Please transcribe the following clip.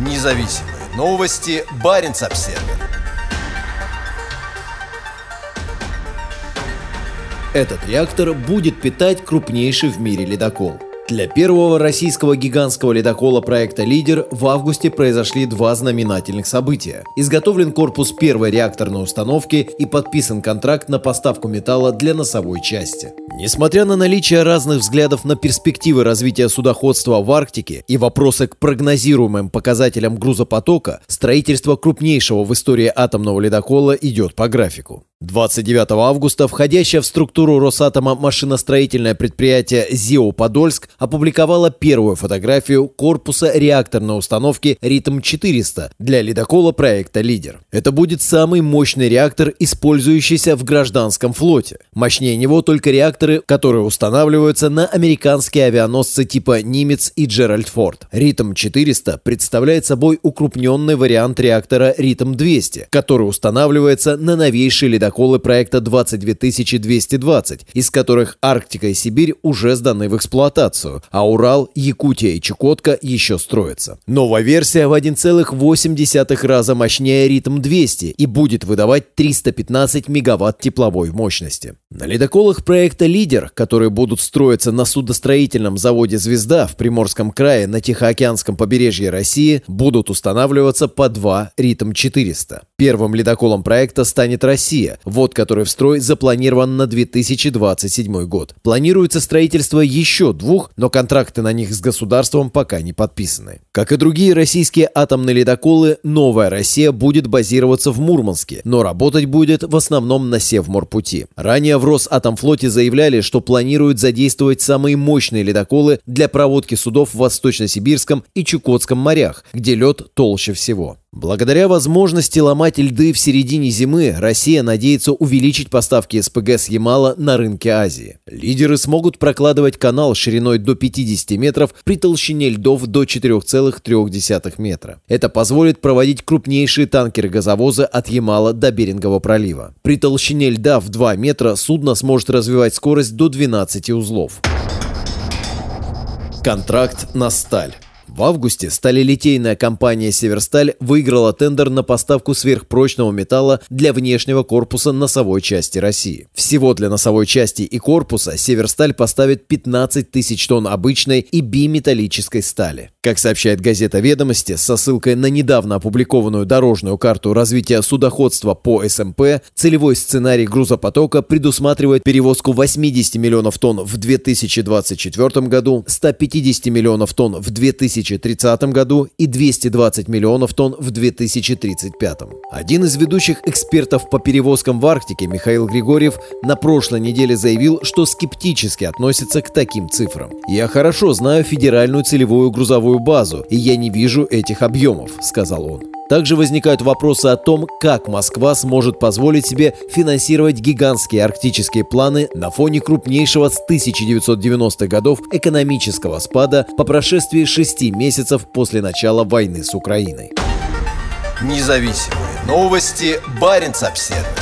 Независимые новости. Барин обсерва Этот реактор будет питать крупнейший в мире ледокол – для первого российского гигантского ледокола проекта «Лидер» в августе произошли два знаменательных события. Изготовлен корпус первой реакторной установки и подписан контракт на поставку металла для носовой части. Несмотря на наличие разных взглядов на перспективы развития судоходства в Арктике и вопросы к прогнозируемым показателям грузопотока, строительство крупнейшего в истории атомного ледокола идет по графику. 29 августа входящее в структуру Росатома машиностроительное предприятие «ЗИО Подольск» опубликовало первую фотографию корпуса реакторной установки «Ритм-400» для ледокола проекта «Лидер». Это будет самый мощный реактор, использующийся в гражданском флоте. Мощнее него только реакторы, которые устанавливаются на американские авианосцы типа «Нимец» и «Джеральд Форд». «Ритм-400» представляет собой укрупненный вариант реактора «Ритм-200», который устанавливается на новейший ледокол ледоколы проекта 22220, из которых Арктика и Сибирь уже сданы в эксплуатацию, а Урал, Якутия и Чукотка еще строятся. Новая версия в 1,8 раза мощнее ритм-200 и будет выдавать 315 мегаватт тепловой мощности. На ледоколах проекта «Лидер», которые будут строиться на судостроительном заводе «Звезда» в Приморском крае на Тихоокеанском побережье России, будут устанавливаться по два ритм-400. Первым ледоколом проекта станет «Россия», вот который в строй запланирован на 2027 год. Планируется строительство еще двух, но контракты на них с государством пока не подписаны. Как и другие российские атомные ледоколы, новая Россия будет базироваться в Мурманске, но работать будет в основном на Севморпути. Ранее в Росатомфлоте заявляли, что планируют задействовать самые мощные ледоколы для проводки судов в Восточно-Сибирском и Чукотском морях, где лед толще всего. Благодаря возможности ломать льды в середине зимы, Россия надеется увеличить поставки СПГ с Ямала на рынке Азии. Лидеры смогут прокладывать канал шириной до 50 метров при толщине льдов до 4,3 метра. Это позволит проводить крупнейшие танкеры-газовозы от Ямала до Берингового пролива. При толщине льда в 2 метра судно сможет развивать скорость до 12 узлов. Контракт на сталь. В августе сталелитейная компания «Северсталь» выиграла тендер на поставку сверхпрочного металла для внешнего корпуса носовой части России. Всего для носовой части и корпуса «Северсталь» поставит 15 тысяч тонн обычной и биметаллической стали. Как сообщает газета «Ведомости» со ссылкой на недавно опубликованную дорожную карту развития судоходства по СМП, целевой сценарий грузопотока предусматривает перевозку 80 миллионов тонн в 2024 году, 150 миллионов тонн в 2025 2030 году и 220 миллионов тонн в 2035. Один из ведущих экспертов по перевозкам в Арктике, Михаил Григорьев, на прошлой неделе заявил, что скептически относится к таким цифрам. «Я хорошо знаю федеральную целевую грузовую базу, и я не вижу этих объемов», — сказал он. Также возникают вопросы о том, как Москва сможет позволить себе финансировать гигантские арктические планы на фоне крупнейшего с 1990-х годов экономического спада по прошествии шести месяцев после начала войны с Украиной. Независимые новости. Барин обседный.